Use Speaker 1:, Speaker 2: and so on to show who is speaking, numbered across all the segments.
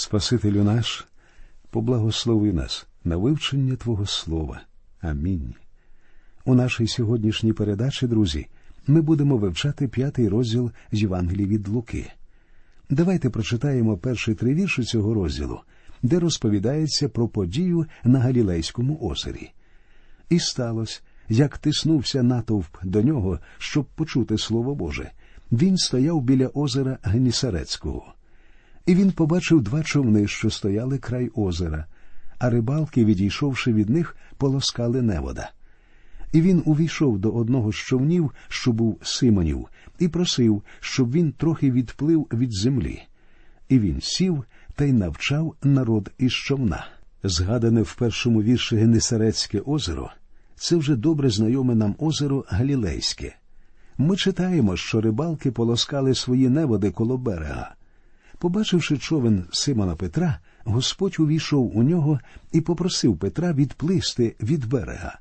Speaker 1: Спасителю наш, поблагослови нас на вивчення Твого Слова. Амінь. У нашій сьогоднішній передачі, друзі, ми будемо вивчати п'ятий розділ з Євангелії від Луки. Давайте прочитаємо перші три вірші цього розділу, де розповідається про подію на Галілейському озері. І сталося, як тиснувся натовп до нього, щоб почути Слово Боже. Він стояв біля озера Генісарецького. І він побачив два човни, що стояли край озера, а рибалки, відійшовши від них, полоскали невода. І він увійшов до одного з човнів, що був Симонів, і просив, щоб він трохи відплив від землі. І він сів та й навчав народ із човна. Згадане в першому вірші Генесарецьке озеро, це вже добре знайоме нам озеро Галілейське. Ми читаємо, що рибалки полоскали свої неводи коло берега. Побачивши човен Симона Петра, Господь увійшов у нього і попросив Петра відплисти від берега.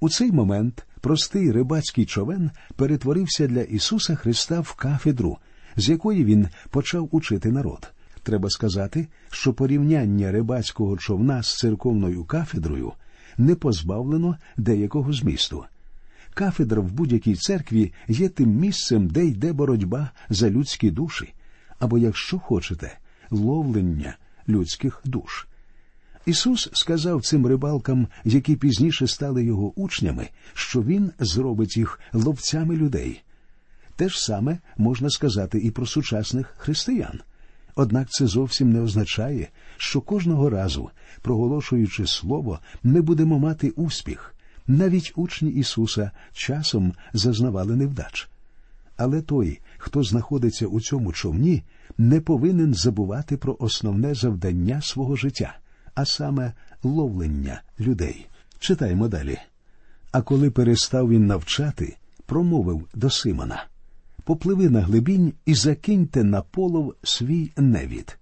Speaker 1: У цей момент простий рибацький човен перетворився для Ісуса Христа в кафедру, з якої він почав учити народ. Треба сказати, що порівняння рибацького човна з церковною кафедрою не позбавлено деякого змісту. Кафедра в будь-якій церкві є тим місцем, де йде боротьба за людські душі, або, якщо хочете, ловлення людських душ. Ісус сказав цим рибалкам, які пізніше стали його учнями, що Він зробить їх ловцями людей. Те ж саме можна сказати і про сучасних християн. Однак це зовсім не означає, що кожного разу, проголошуючи Слово, ми будемо мати успіх. Навіть учні Ісуса часом зазнавали невдач. Але той, хто знаходиться у цьому човні, не повинен забувати про основне завдання свого життя, а саме ловлення людей. Читаємо далі. А коли перестав він навчати, промовив до Симона Попливи на глибінь і закиньте на полов свій невід.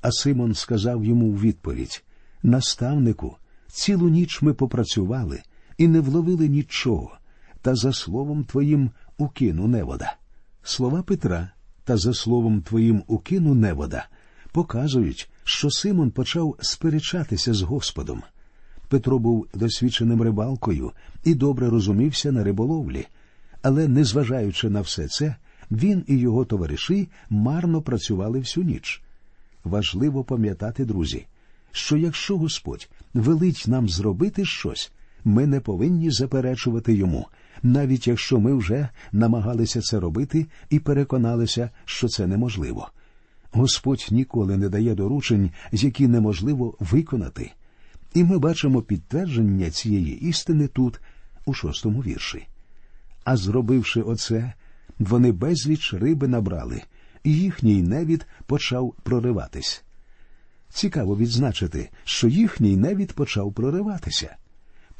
Speaker 1: А Симон сказав йому в відповідь Наставнику, цілу ніч ми попрацювали і не вловили нічого, та за словом твоїм укину невода. Слова Петра та за словом твоїм укину невода показують, що Симон почав сперечатися з Господом. Петро був досвідченим рибалкою і добре розумівся на риболовлі, але, незважаючи на все це, він і його товариші марно працювали всю ніч. Важливо пам'ятати, друзі, що якщо Господь велить нам зробити щось, ми не повинні заперечувати йому, навіть якщо ми вже намагалися це робити і переконалися, що це неможливо. Господь ніколи не дає доручень, які неможливо виконати. І ми бачимо підтвердження цієї істини тут, у шостому вірші. А зробивши оце, вони безліч риби набрали, і їхній невід почав прориватись. Цікаво відзначити, що їхній невід почав прориватися.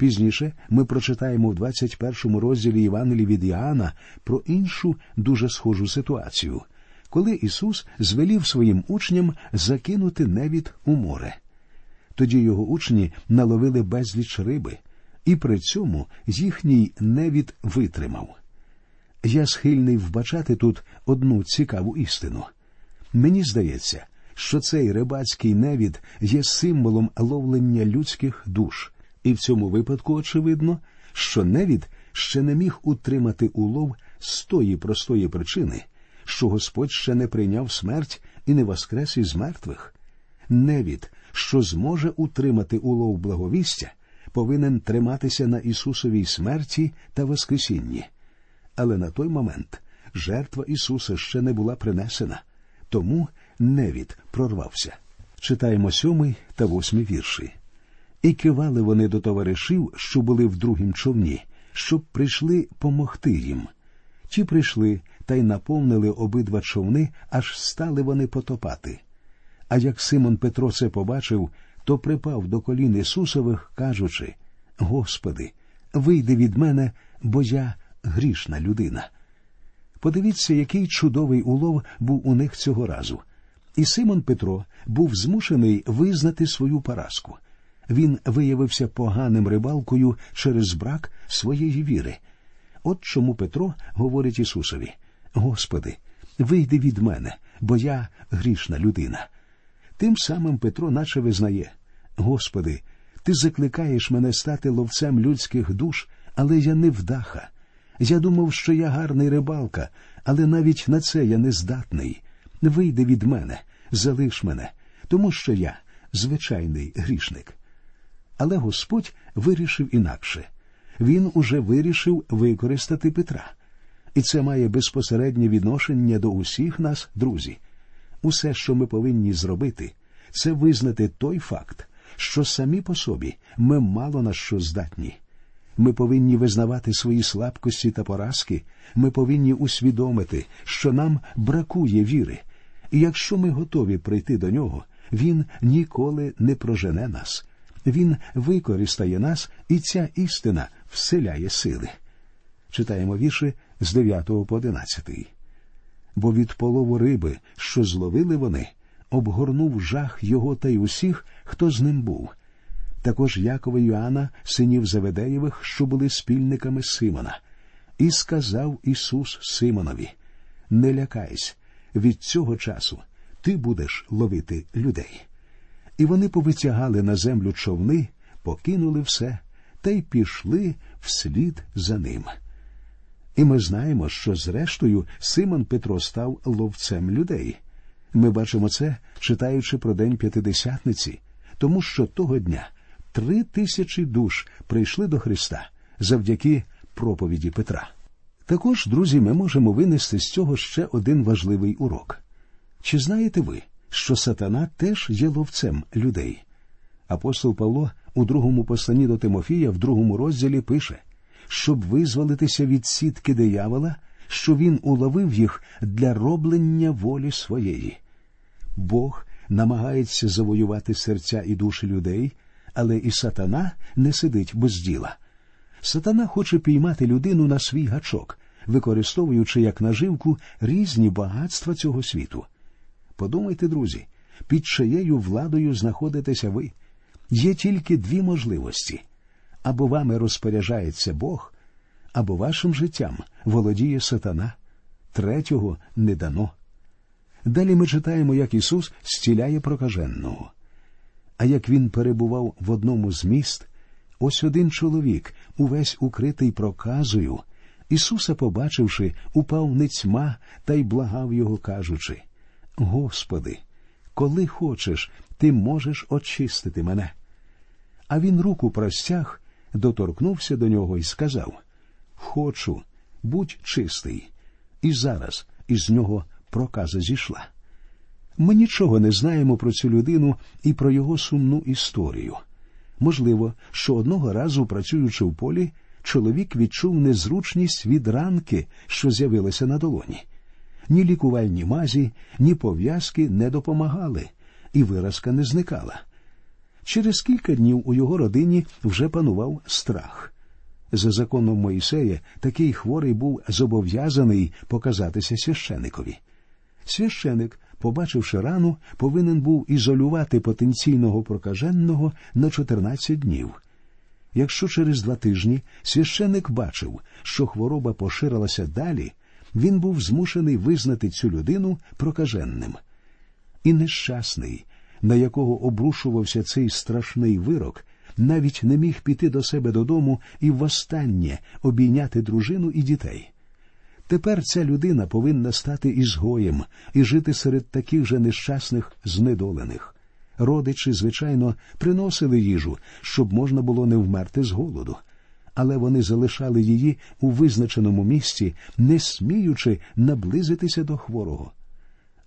Speaker 1: Пізніше ми прочитаємо в 21 розділі Євангелії від Іоанна про іншу дуже схожу ситуацію, коли Ісус звелів своїм учням закинути невід у море. Тоді його учні наловили безліч риби, і при цьому їхній невід витримав. Я схильний вбачати тут одну цікаву істину. Мені здається, що цей рибацький невід є символом ловлення людських душ. І в цьому випадку очевидно, що невід ще не міг утримати улов з тої простої причини, що Господь ще не прийняв смерть і не воскрес із мертвих. Невід, що зможе утримати улов благовістя, повинен триматися на Ісусовій смерті та Воскресінні. Але на той момент жертва Ісуса ще не була принесена, тому невід прорвався. Читаємо сьомий та восьмий вірші. І кивали вони до товаришів, що були в другім човні, щоб прийшли помогти їм. Ті прийшли та й наповнили обидва човни, аж стали вони потопати. А як Симон Петро це побачив, то припав до колін Ісусових, кажучи Господи, вийди від мене, бо я грішна людина. Подивіться, який чудовий улов був у них цього разу. І Симон Петро був змушений визнати свою поразку він виявився поганим рибалкою через брак своєї віри. От чому Петро говорить Ісусові: Господи, вийди від мене, бо я грішна людина. Тим самим Петро наче визнає Господи, ти закликаєш мене стати ловцем людських душ, але я не вдаха. Я думав, що я гарний рибалка, але навіть на це я не здатний. Вийди від мене, залиш мене, тому що я звичайний грішник. Але Господь вирішив інакше він уже вирішив використати Петра. І це має безпосереднє відношення до усіх нас, друзі. Усе, що ми повинні зробити, це визнати той факт, що самі по собі ми мало на що здатні. Ми повинні визнавати свої слабкості та поразки, ми повинні усвідомити, що нам бракує віри, і якщо ми готові прийти до нього, він ніколи не прожене нас. Він використає нас, і ця істина вселяє сили. Читаємо вірші з 9 по 11. Бо від полову риби, що зловили вони, обгорнув жах його та й усіх, хто з ним був. Також Якова Йоанна, синів Заведеєвих, що були спільниками Симона. І сказав Ісус Симонові: Не лякайся, від цього часу ти будеш ловити людей. І вони повитягали на землю човни, покинули все та й пішли вслід за ним. І ми знаємо, що зрештою Симон Петро став ловцем людей. Ми бачимо це, читаючи про День П'ятидесятниці, тому що того дня три тисячі душ прийшли до Христа завдяки проповіді Петра. Також, друзі, ми можемо винести з цього ще один важливий урок. Чи знаєте ви, що сатана теж є ловцем людей? Апостол Павло у другому посланні до Тимофія в другому розділі пише, щоб визволитися від сітки диявола, що він уловив їх для роблення волі своєї. Бог намагається завоювати серця і душі людей, але і сатана не сидить без діла. Сатана хоче піймати людину на свій гачок, використовуючи як наживку різні багатства цього світу. Подумайте, друзі, під чиєю владою знаходитеся ви. Є тільки дві можливості або вами розпоряджається Бог, або вашим життям володіє сатана, третього не дано. Далі ми читаємо, як Ісус зціляє прокаженого. А як він перебував в одному з міст, ось один чоловік, увесь укритий проказою, Ісуса, побачивши, упав нецьма та й благав його, кажучи Господи, коли хочеш, ти можеш очистити мене. А він руку простяг, доторкнувся до нього і сказав Хочу, будь чистий. І зараз із нього проказа зійшла. Ми нічого не знаємо про цю людину і про його сумну історію. Можливо, що одного разу, працюючи в полі, чоловік відчув незручність від ранки, що з'явилася на долоні. Ні лікувальні мазі, ні пов'язки не допомагали, і виразка не зникала. Через кілька днів у його родині вже панував страх. За законом Моїсея такий хворий був зобов'язаний показатися священикові. Священик, побачивши рану, повинен був ізолювати потенційного прокаженого на 14 днів. Якщо через два тижні священик бачив, що хвороба поширилася далі, він був змушений визнати цю людину прокаженним. І нещасний, на якого обрушувався цей страшний вирок, навіть не міг піти до себе додому і востаннє обійняти дружину і дітей. Тепер ця людина повинна стати ізгоєм і жити серед таких же нещасних знедолених. Родичі, звичайно, приносили їжу, щоб можна було не вмерти з голоду, але вони залишали її у визначеному місці, не сміючи наблизитися до хворого.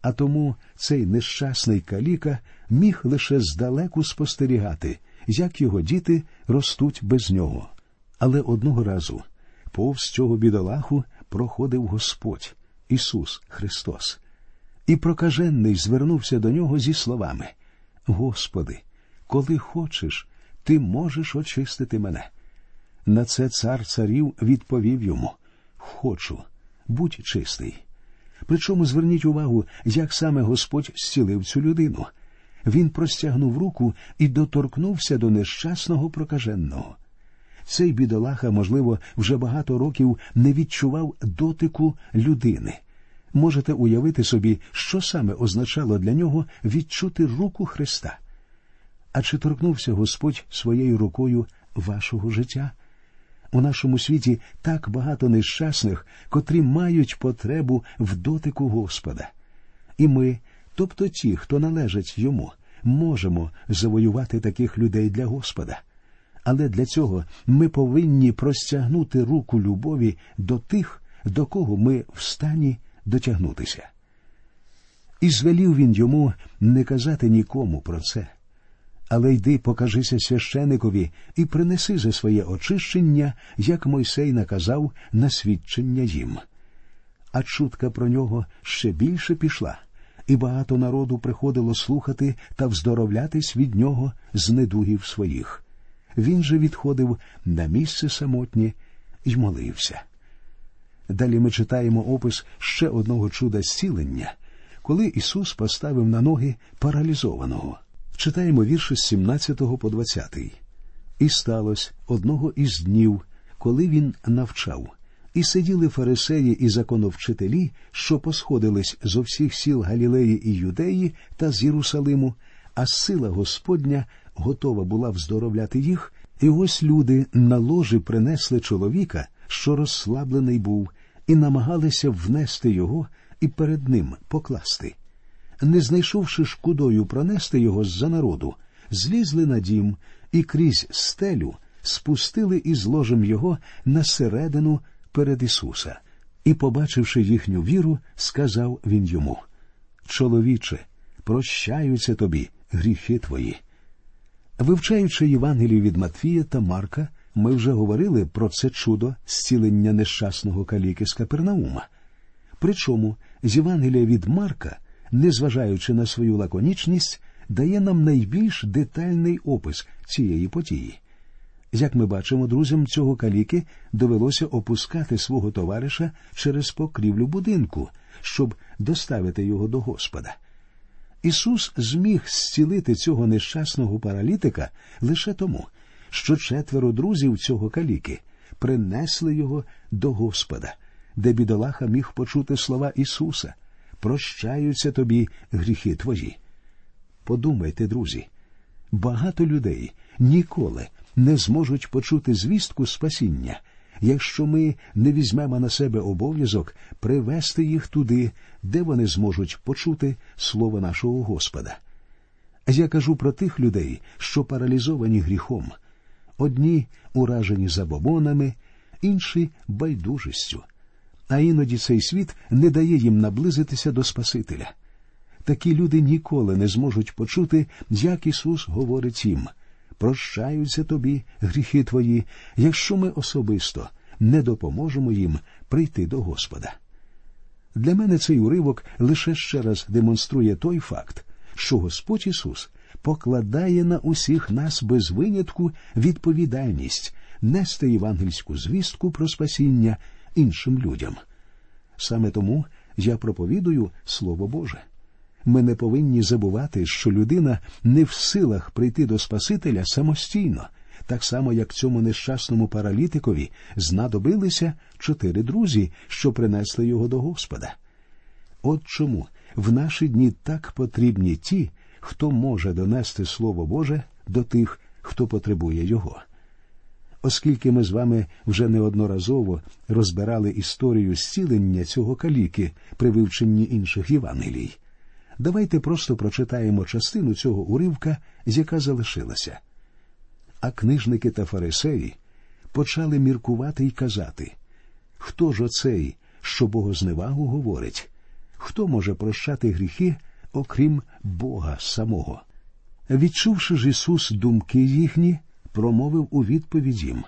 Speaker 1: А тому цей нещасний каліка міг лише здалеку спостерігати, як його діти ростуть без нього. Але одного разу повз цього бідолаху проходив Господь Ісус Христос. І прокажений звернувся до нього зі словами Господи, коли хочеш, ти можеш очистити мене. На це цар царів відповів йому Хочу, будь чистий. Причому зверніть увагу, як саме Господь зцілив цю людину. Він простягнув руку і доторкнувся до нещасного прокаженого. Цей бідолаха, можливо, вже багато років не відчував дотику людини. Можете уявити собі, що саме означало для нього відчути руку Христа. А чи торкнувся Господь своєю рукою вашого життя? У нашому світі так багато нещасних, котрі мають потребу в дотику Господа. І ми, тобто ті, хто належать йому, можемо завоювати таких людей для Господа. Але для цього ми повинні простягнути руку любові до тих, до кого ми в стані дотягнутися. І звелів він йому не казати нікому про це. Але йди, покажися священикові і принеси за своє очищення, як Мойсей наказав на свідчення їм. А чутка про нього ще більше пішла, і багато народу приходило слухати та вздоровлятись від нього з недугів своїх. Він же відходив на місце самотнє і молився. Далі ми читаємо опис ще одного чуда зцілення, коли Ісус поставив на ноги паралізованого. Читаємо вірші з 17 по 20. І сталося одного із днів, коли він навчав, і сиділи фарисеї і законовчителі, що посходились зо всіх сіл Галілеї і Юдеї та з Єрусалиму, а сила Господня готова була вздоровляти їх, і ось люди на ложі принесли чоловіка, що розслаблений був, і намагалися внести його і перед ним покласти. Не знайшовши шкодою пронести його з за народу, злізли на дім і крізь стелю спустили із ложем його на середину перед Ісуса. І, побачивши їхню віру, сказав він йому Чоловіче, прощаються тобі гріхи твої. Вивчаючи Євангелію від Матвія та Марка, ми вже говорили про це чудо зцілення нещасного каліки з Капернаума. Причому з Євангелія від Марка, незважаючи на свою лаконічність, дає нам найбільш детальний опис цієї події. Як ми бачимо, друзям цього каліки довелося опускати свого товариша через покрівлю будинку, щоб доставити його до Господа. Ісус зміг зцілити цього нещасного паралітика лише тому, що четверо друзів цього каліки принесли його до Господа, де бідолаха міг почути слова Ісуса Прощаються тобі гріхи твої. Подумайте, друзі, багато людей ніколи не зможуть почути звістку спасіння, якщо ми не візьмемо на себе обов'язок привести їх туди, де вони зможуть почути слово нашого Господа. Я кажу про тих людей, що паралізовані гріхом, одні уражені забобонами, інші байдужістю. А іноді цей світ не дає їм наблизитися до Спасителя. Такі люди ніколи не зможуть почути, як Ісус говорить їм прощаються тобі гріхи твої, якщо ми особисто не допоможемо їм прийти до Господа. Для мене цей уривок лише ще раз демонструє той факт, що Господь Ісус покладає на усіх нас без винятку відповідальність нести євангельську звістку про спасіння іншим людям. Саме тому я проповідую Слово Боже. Ми не повинні забувати, що людина не в силах прийти до Спасителя самостійно, так само, як цьому нещасному паралітикові знадобилися чотири друзі, що принесли його до Господа. От чому в наші дні так потрібні ті, хто може донести Слово Боже до тих, хто потребує його. Оскільки ми з вами вже неодноразово розбирали історію зцілення цього каліки при вивченні інших Євангелій, давайте просто прочитаємо частину цього уривка, з яка залишилася. А книжники та фарисеї почали міркувати й казати хто ж оцей, що богозневагу говорить, хто може прощати гріхи, окрім Бога самого? Відчувши ж Ісус думки їхні, промовив у відповідь їм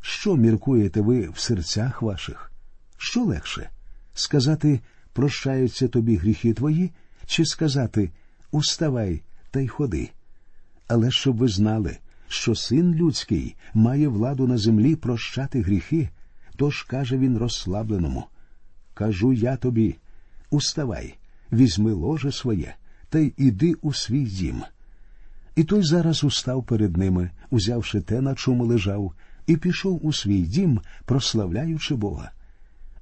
Speaker 1: Що міркуєте ви в серцях ваших? Що легше? Сказати прощаються тобі гріхи твої, чи сказати Уставай та й ходи. Але щоб ви знали, що син людський має владу на землі прощати гріхи, тож каже він розслабленому Кажу я тобі, уставай, візьми ложе своє та й іди у свій дім. І той зараз устав перед ними, узявши те, на чому лежав, і пішов у свій дім, прославляючи Бога.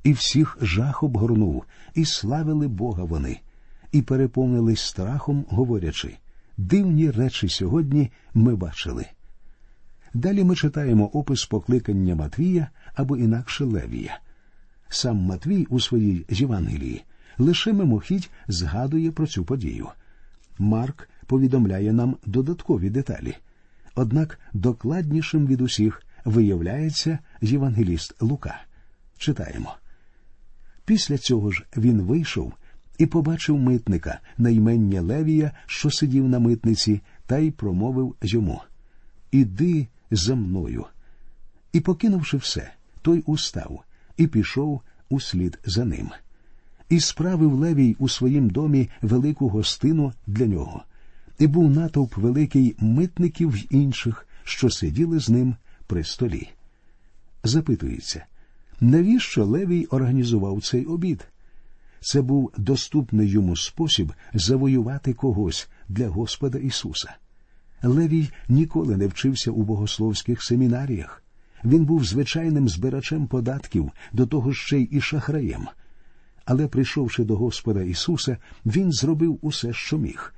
Speaker 1: і всіх жах обгорнув, і славили Бога вони, і переповнились страхом, говорячи дивні речі сьогодні ми бачили. Далі ми читаємо опис покликання Матвія або інакше Левія. Сам Матвій у своїй Євангелії лише мимохідь згадує про цю подію. Марк повідомляє нам додаткові деталі. Однак докладнішим від усіх виявляється євангеліст Лука. Читаємо. Після цього ж він вийшов і побачив митника на імення Левія, що сидів на митниці, та й промовив йому Іди за мною. І, покинувши все, той устав і пішов услід за ним. І справив Левій у своїм домі велику гостину для нього, і був натовп великий митників й інших, що сиділи з ним при столі. Запитується, навіщо Левій організував цей обід? Це був доступний йому спосіб завоювати когось для Господа Ісуса. Левій ніколи не вчився у богословських семінаріях. Він був звичайним збирачем податків, до того ще й і шахраєм. Але, прийшовши до Господа Ісуса, він зробив усе, що міг.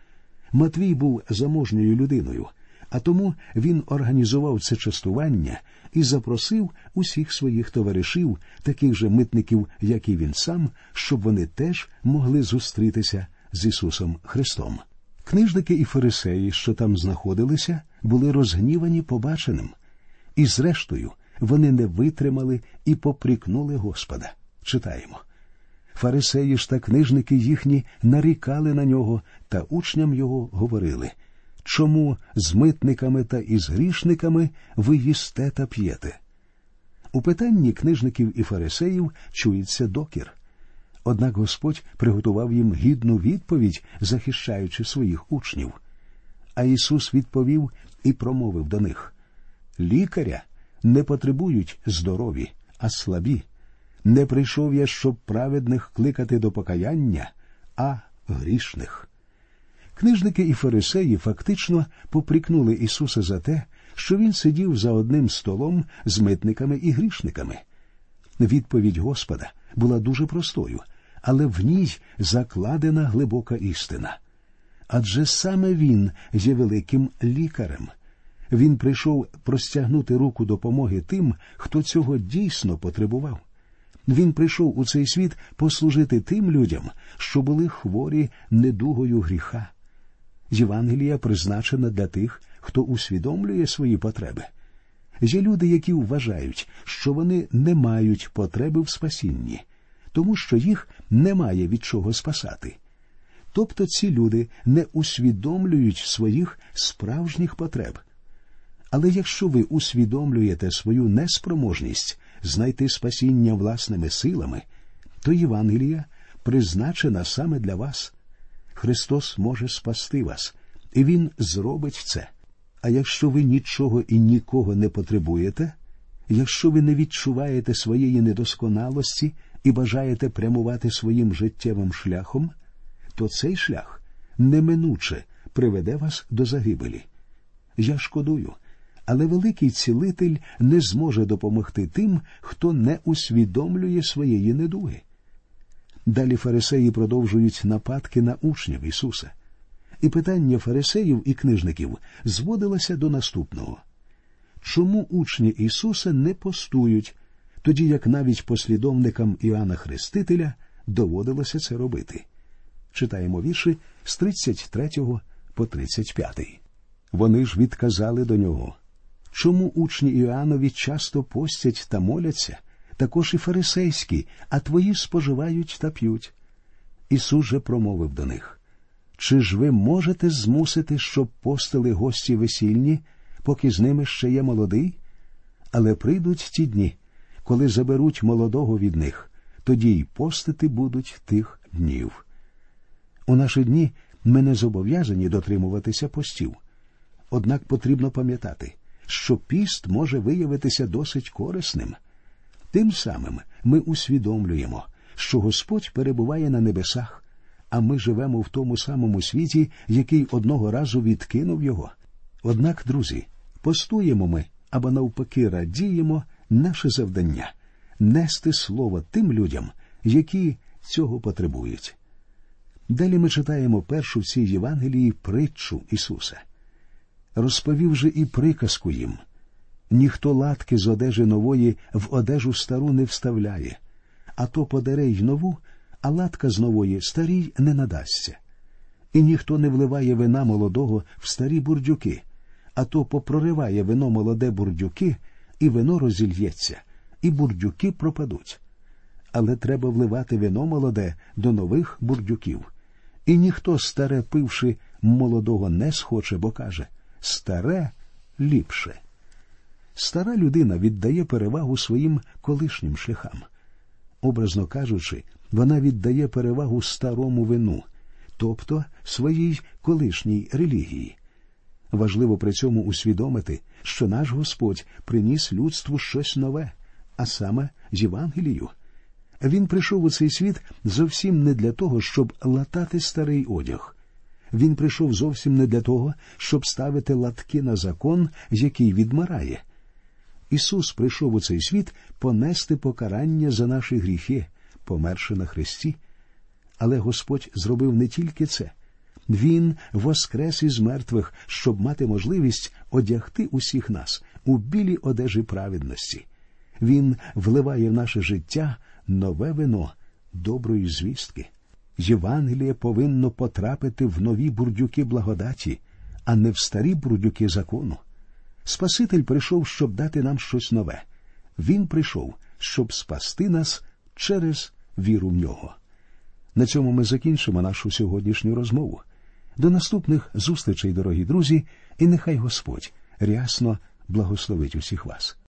Speaker 1: Матвій був заможньою людиною, а тому він організував це частування і запросив усіх своїх товаришів, таких же митників, як і він сам, щоб вони теж могли зустрітися з Ісусом Христом. Книжники і фарисеї, що там знаходилися, були розгнівані побаченим, і, зрештою, вони не витримали і попрікнули Господа. Читаємо. Фарисеї ж та книжники їхні нарікали на нього та учням його говорили чому з митниками та із грішниками ви їсте та п'єте? У питанні книжників і фарисеїв чується докір. Однак Господь приготував їм гідну відповідь, захищаючи своїх учнів. А Ісус відповів і промовив до них Лікаря не потребують здорові, а слабі. Не прийшов я, щоб праведних кликати до покаяння, а грішних. Книжники і фарисеї фактично попрікнули Ісуса за те, що він сидів за одним столом з митниками і грішниками. Відповідь Господа була дуже простою, але в ній закладена глибока істина. Адже саме він є великим лікарем. Він прийшов простягнути руку допомоги тим, хто цього дійсно потребував. Він прийшов у цей світ послужити тим людям, що були хворі недугою гріха. Євангелія призначена для тих, хто усвідомлює свої потреби. Є люди, які вважають, що вони не мають потреби в спасінні, тому що їх немає від чого спасати. Тобто ці люди не усвідомлюють своїх справжніх потреб. Але якщо ви усвідомлюєте свою неспроможність знайти спасіння власними силами, то Євангелія призначена саме для вас. Христос може спасти вас, і Він зробить це. А якщо ви нічого і нікого не потребуєте, якщо ви не відчуваєте своєї недосконалості і бажаєте прямувати своїм життєвим шляхом, то цей шлях неминуче приведе вас до загибелі. Я шкодую, але великий цілитель не зможе допомогти тим, хто не усвідомлює своєї недуги. Далі фарисеї продовжують нападки на учнів Ісуса. І питання фарисеїв і книжників зводилося до наступного чому учні Ісуса не постують, тоді як навіть послідовникам Іоанна Хрестителя доводилося це робити? Читаємо вірші з 33 по 35. Вони ж відказали до нього. Чому учні Іоаннові часто постять та моляться? також і фарисейські, а твої споживають та п'ють. Ісус же промовив до них Чи ж ви можете змусити, щоб постили гості весільні, поки з ними ще є молодий? Але прийдуть ті дні, коли заберуть молодого від них, тоді й постити будуть тих днів. У наші дні ми не зобов'язані дотримуватися постів. Однак потрібно пам'ятати, що піст може виявитися досить корисним. Тим самим ми усвідомлюємо, що Господь перебуває на небесах, а ми живемо в тому самому світі, який одного разу відкинув його. Однак, друзі, постуємо ми або навпаки радіємо наше завдання нести слово тим людям, які цього потребують. Далі ми читаємо першу в цій Євангелії притчу Ісуса. Розповів же і приказку їм ніхто латки з одежі нової в одежу стару не вставляє, а то подере й нову, а латка з нової старій не надасться. І ніхто не вливає вина молодого в старі бурдюки, а то попрориває вино молоде бурдюки, і вино розільється, і бурдюки пропадуть. Але треба вливати вино молоде до нових бурдюків. І ніхто, старе пивши, молодого не схоче, бо каже старе ліпше. Стара людина віддає перевагу своїм колишнім шляхам. Образно кажучи, вона віддає перевагу старому вину, тобто своїй колишній релігії. Важливо при цьому усвідомити, що наш Господь приніс людству щось нове, а саме Євангелію. Він прийшов у цей світ зовсім не для того, щоб латати старий одяг. Він прийшов зовсім не для того, щоб ставити латки на закон, який відмирає. Ісус прийшов у цей світ понести покарання за наші гріхи, померши на Христі. Але Господь зробив не тільки це. Він воскрес із мертвих, щоб мати можливість одягти усіх нас у білі одежі праведності. Він вливає в наше життя нове вино доброї звістки. Євангеліє повинно потрапити в нові бурдюки благодаті, а не в старі бурдюки закону. Спаситель прийшов, щоб дати нам щось нове. Він прийшов, щоб спасти нас через віру в нього. На цьому ми закінчимо нашу сьогоднішню розмову. До наступних зустрічей, дорогі друзі, і нехай Господь рясно благословить усіх вас.